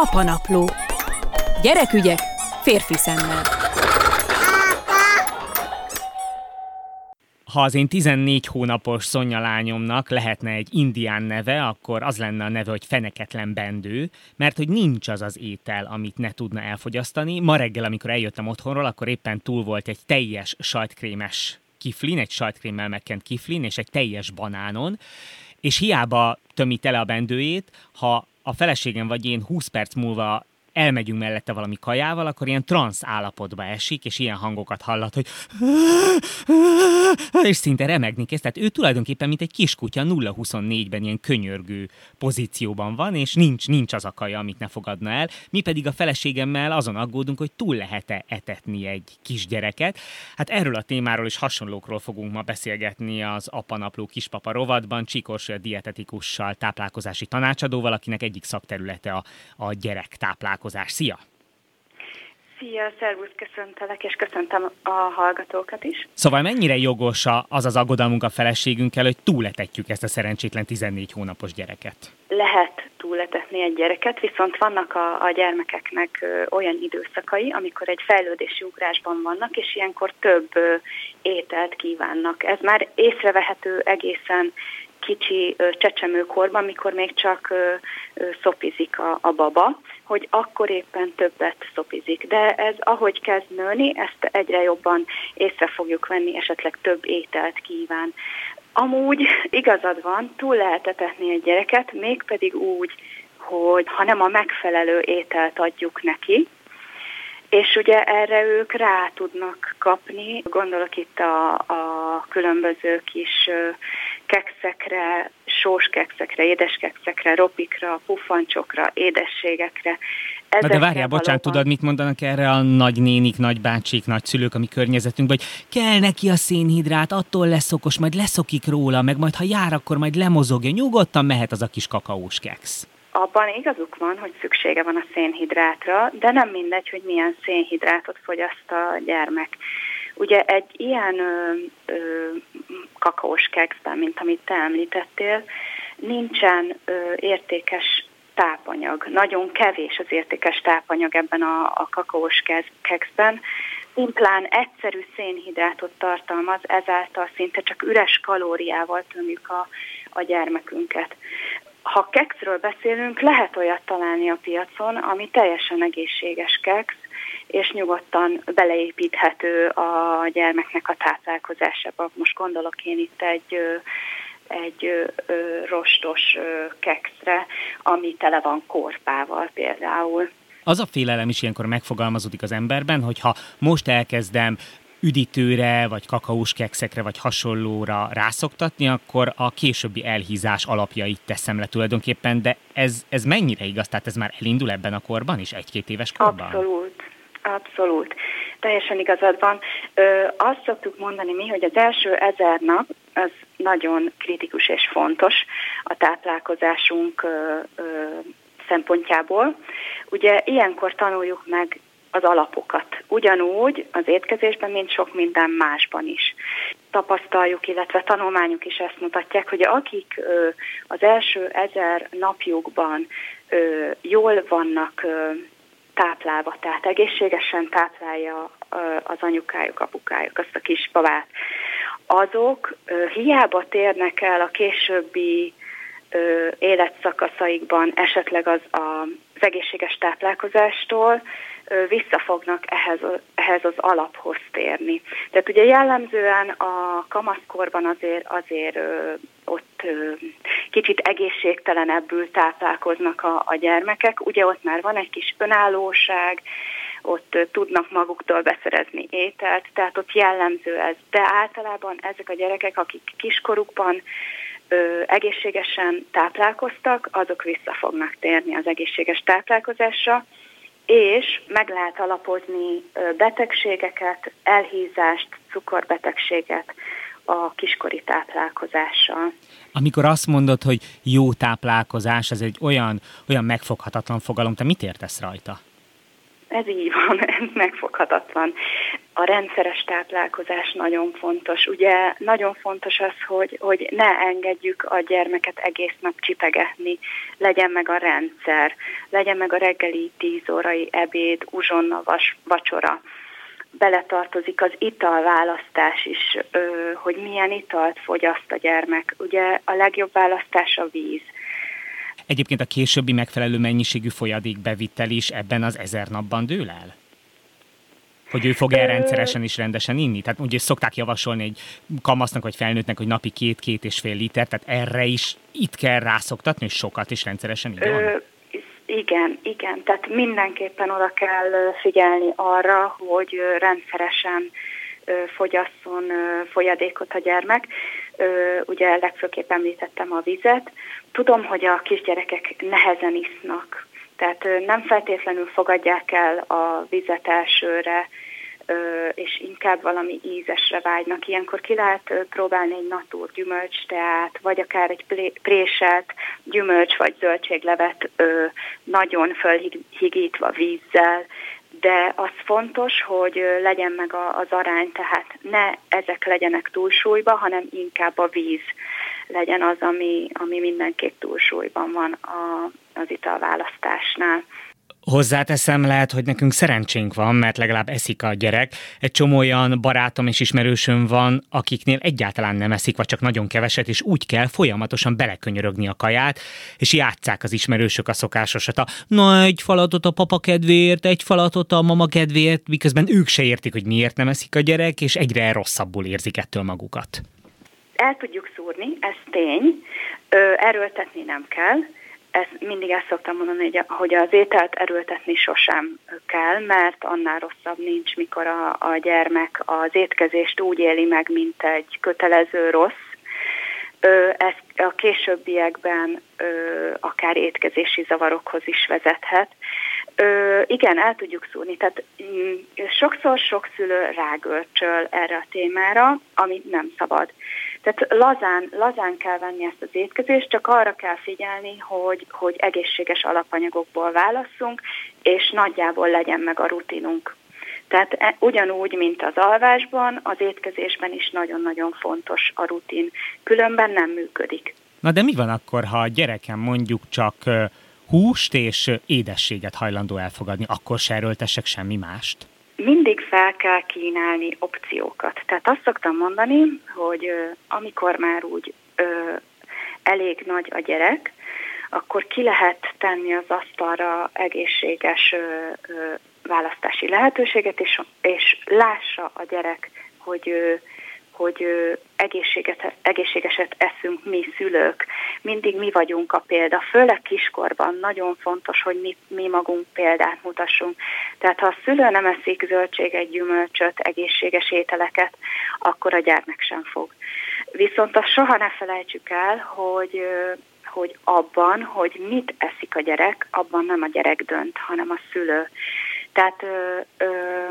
Apanapló. Gyerekügyek férfi szemmel. Ha az én 14 hónapos Szonya lányomnak lehetne egy indián neve, akkor az lenne a neve, hogy feneketlen bendő, mert hogy nincs az az étel, amit ne tudna elfogyasztani. Ma reggel, amikor eljöttem otthonról, akkor éppen túl volt egy teljes sajtkrémes kiflin, egy sajtkrémmel megkent kiflin, és egy teljes banánon, és hiába tömi tele a bendőjét, ha a feleségem vagy én 20 perc múlva elmegyünk mellette valami kajával, akkor ilyen transz állapotba esik, és ilyen hangokat hallat, hogy és szinte remegni kezd. Tehát ő tulajdonképpen, mint egy kiskutya 0-24-ben ilyen könyörgő pozícióban van, és nincs, nincs az a kaja, amit ne fogadna el. Mi pedig a feleségemmel azon aggódunk, hogy túl lehet-e etetni egy kisgyereket. Hát erről a témáról és hasonlókról fogunk ma beszélgetni az Apanapló kispapa rovatban, Csikors dietetikussal, táplálkozási tanácsadóval, akinek egyik szakterülete a, a gyerek táplálkozás találkozás. Szia! Szia, szervusz, köszöntelek, és köszöntöm a hallgatókat is. Szóval mennyire jogos az az aggodalmunk a feleségünkkel, hogy túletetjük ezt a szerencsétlen 14 hónapos gyereket? Lehet túletetni egy gyereket, viszont vannak a, a gyermekeknek olyan időszakai, amikor egy fejlődési ugrásban vannak, és ilyenkor több ételt kívánnak. Ez már észrevehető egészen kicsi csecsemőkorban, mikor még csak szopizik a, a baba, hogy akkor éppen többet szopizik. De ez ahogy kezd nőni, ezt egyre jobban észre fogjuk venni, esetleg több ételt kíván. Amúgy igazad van, túl lehet etetni egy gyereket, mégpedig úgy, hogy ha nem a megfelelő ételt adjuk neki, és ugye erre ők rá tudnak kapni, gondolok itt a, a különböző kis kekszekre, sós kekszekre, édes kekszekre, ropikra, puffancsokra, édességekre. Ezekre de várjál, bocsánat, tudod, mit mondanak erre a nagynénik, nagybácsik, nagyszülők, ami környezetünkben, hogy kell neki a szénhidrát, attól lesz okos, majd leszokik róla, meg majd ha jár, akkor majd lemozogja, nyugodtan mehet az a kis kakaós keksz. Abban igazuk van, hogy szüksége van a szénhidrátra, de nem mindegy, hogy milyen szénhidrátot fogyaszt a gyermek. Ugye egy ilyen ö, ö, kakaós kekszben, mint amit te említettél, nincsen ö, értékes tápanyag. Nagyon kevés az értékes tápanyag ebben a, a kakaós kekszben. Szimplán egyszerű szénhidrátot tartalmaz, ezáltal szinte csak üres kalóriával tömjük a, a gyermekünket. Ha kekszről beszélünk, lehet olyat találni a piacon, ami teljesen egészséges keksz, és nyugodtan beleépíthető a gyermeknek a táplálkozásába. Most gondolok én itt egy egy ö, ö, rostos ö, kekszre, ami tele van korpával például. Az a félelem is ilyenkor megfogalmazódik az emberben, hogy ha most elkezdem üdítőre, vagy kakaós kekszekre, vagy hasonlóra rászoktatni, akkor a későbbi elhízás alapjait teszem le tulajdonképpen, de ez, ez mennyire igaz? Tehát ez már elindul ebben a korban is, egy-két éves korban? Abszolút. Abszolút. Teljesen igazad van. Ö, azt szoktuk mondani mi, hogy az első ezer nap az nagyon kritikus és fontos a táplálkozásunk ö, ö, szempontjából. Ugye ilyenkor tanuljuk meg az alapokat. Ugyanúgy az étkezésben, mint sok minden másban is. Tapasztaljuk, illetve tanulmányok is ezt mutatják, hogy akik az első ezer napjukban jól vannak táplálva, tehát egészségesen táplálja az anyukájuk, apukájuk, azt a kis babát, azok hiába térnek el a későbbi életszakaszaikban esetleg az, az egészséges táplálkozástól, visszafognak ehhez, ehhez az alaphoz térni. Tehát ugye jellemzően a kamaszkorban azért, azért ott kicsit egészségtelenebbül táplálkoznak a, a gyermekek, ugye ott már van egy kis önállóság, ott tudnak maguktól beszerezni ételt, tehát ott jellemző ez. De általában ezek a gyerekek, akik kiskorukban ö, egészségesen táplálkoztak, azok vissza fognak térni az egészséges táplálkozásra, és meg lehet alapozni betegségeket, elhízást, cukorbetegséget a kiskori táplálkozással. Amikor azt mondod, hogy jó táplálkozás, ez egy olyan, olyan megfoghatatlan fogalom, te mit értesz rajta? Ez így van, ez megfoghatatlan. a rendszeres táplálkozás nagyon fontos. Ugye nagyon fontos az, hogy, hogy ne engedjük a gyermeket egész nap csipegetni, legyen meg a rendszer, legyen meg a reggeli 10 órai ebéd, uzsonna, vas, vacsora. Beletartozik az italválasztás is, hogy milyen italt fogyaszt a gyermek. Ugye a legjobb választás a víz. Egyébként a későbbi megfelelő mennyiségű folyadékbevitel is ebben az ezer napban dől el? Hogy ő fog el rendszeresen is rendesen inni? Tehát ugye szokták javasolni egy kamasznak vagy felnőttnek, hogy napi két-két és fél liter, tehát erre is itt kell rászoktatni, és sokat is rendszeresen így? Igen, igen, tehát mindenképpen oda kell figyelni arra, hogy rendszeresen fogyasszon folyadékot a gyermek. Ugye legfőképp említettem a vizet. Tudom, hogy a kisgyerekek nehezen isznak, tehát nem feltétlenül fogadják el a vizet elsőre, és inkább valami ízesre vágynak. Ilyenkor ki lehet próbálni egy natúr gyümölcsteát, vagy akár egy préselt gyümölcs vagy zöldséglevet nagyon fölhigítva vízzel, de az fontos, hogy legyen meg az arány, tehát ne ezek legyenek túlsúlyba, hanem inkább a víz legyen az, ami, ami mindenképp túlsúlyban van a, az italválasztásnál. Hozzáteszem, lehet, hogy nekünk szerencsénk van, mert legalább eszik a gyerek. Egy csomó olyan barátom és ismerősöm van, akiknél egyáltalán nem eszik, vagy csak nagyon keveset, és úgy kell folyamatosan belekönyörögni a kaját, és játszák az ismerősök a szokásosat. A, na, egy falatot a papa kedvéért, egy falatot a mama kedvéért, miközben ők se értik, hogy miért nem eszik a gyerek, és egyre rosszabbul érzik ettől magukat. El tudjuk szúrni, ez tény, erőltetni nem kell, ezt mindig ezt szoktam mondani, hogy az ételt erőltetni sosem kell, mert annál rosszabb nincs, mikor a, a gyermek az étkezést úgy éli meg, mint egy kötelező rossz. Ez a későbbiekben akár étkezési zavarokhoz is vezethet. Ö, igen, el tudjuk szúrni. Tehát mm, sokszor sok szülő rágörcsöl erre a témára, amit nem szabad. Tehát lazán, lazán kell venni ezt az étkezést, csak arra kell figyelni, hogy, hogy egészséges alapanyagokból válasszunk, és nagyjából legyen meg a rutinunk. Tehát e, ugyanúgy, mint az alvásban, az étkezésben is nagyon-nagyon fontos a rutin. Különben nem működik. Na de mi van akkor, ha a gyerekem mondjuk csak húst és édességet hajlandó elfogadni, akkor se erőltessek semmi mást? mindig fel kell kínálni opciókat. Tehát azt szoktam mondani, hogy amikor már úgy ö, elég nagy a gyerek, akkor ki lehet tenni az asztalra egészséges ö, ö, választási lehetőséget, és, és lássa a gyerek, hogy ö, hogy egészséget, egészségeset eszünk mi szülők, mindig mi vagyunk a példa, főleg kiskorban nagyon fontos, hogy mi, mi magunk példát mutassunk. Tehát ha a szülő nem eszik zöldséget, gyümölcsöt, egészséges ételeket, akkor a gyermek sem fog. Viszont azt soha ne felejtsük el, hogy hogy abban, hogy mit eszik a gyerek, abban nem a gyerek dönt, hanem a szülő. Tehát, ö, ö,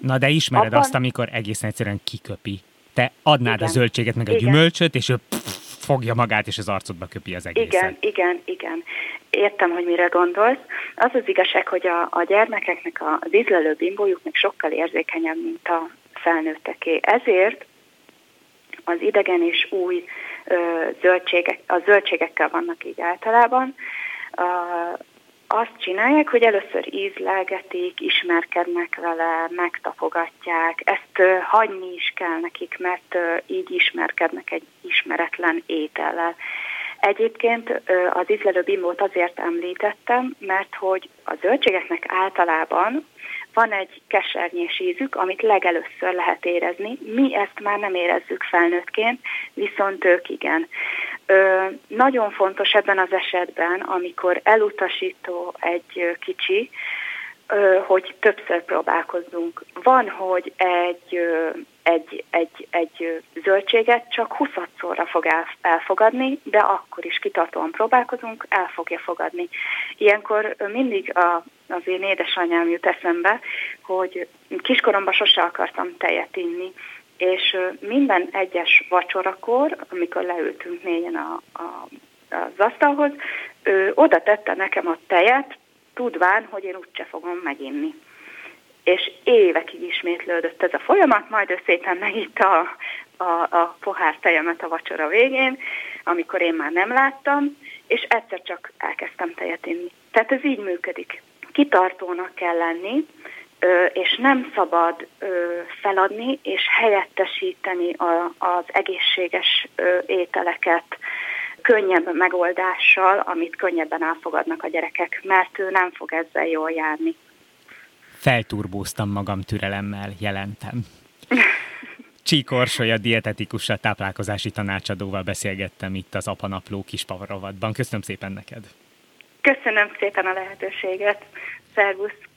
Na de ismered abban... azt, amikor egészen egyszerűen kiköpi te adnád igen. a zöldséget meg a igen. gyümölcsöt, és ő pff, fogja magát, és az arcodba köpi az egészet. Igen, igen, igen. Értem, hogy mire gondolsz. Az az igazság, hogy a, a gyermekeknek az ízlelő bimbójuk még sokkal érzékenyebb, mint a felnőtteké. Ezért az idegen és új ö, zöldségek, a zöldségekkel vannak így általában, azt csinálják, hogy először ízlelgetik, ismerkednek vele, megtapogatják. Ezt hagyni is kell nekik, mert így ismerkednek egy ismeretlen étellel. Egyébként az ízlelő bimbót azért említettem, mert hogy a zöldségeknek általában van egy kesernyés ízük, amit legelőször lehet érezni. Mi ezt már nem érezzük felnőttként, viszont ők igen. Ö, nagyon fontos ebben az esetben, amikor elutasító egy kicsi, ö, hogy többször próbálkozzunk. Van, hogy egy, ö, egy, egy, egy zöldséget csak 20 szorra fog elfogadni, de akkor is kitartóan próbálkozunk, el fogja fogadni. Ilyenkor mindig a, az én édesanyám jut eszembe, hogy kiskoromban sose akartam tejet inni, és minden egyes vacsorakor, amikor leültünk négyen a, a, az asztalhoz, ő oda tette nekem a tejet, tudván, hogy én úgyse fogom meginni. és évekig ismétlődött ez a folyamat, majd ő szépen megitta a, a, a pohár tejemet a vacsora végén, amikor én már nem láttam, és egyszer csak elkezdtem tejet inni. Tehát ez így működik. Kitartónak kell lenni, és nem szabad feladni és helyettesíteni az egészséges ételeket könnyebb megoldással, amit könnyebben elfogadnak a gyerekek, mert ő nem fog ezzel jól járni. Felturbóztam magam türelemmel, jelentem. Csíkorsolya dietetikussal, táplálkozási tanácsadóval beszélgettem itt az Apanapló kis pavarovatban. Köszönöm szépen neked! Köszönöm szépen a lehetőséget. Szervusz!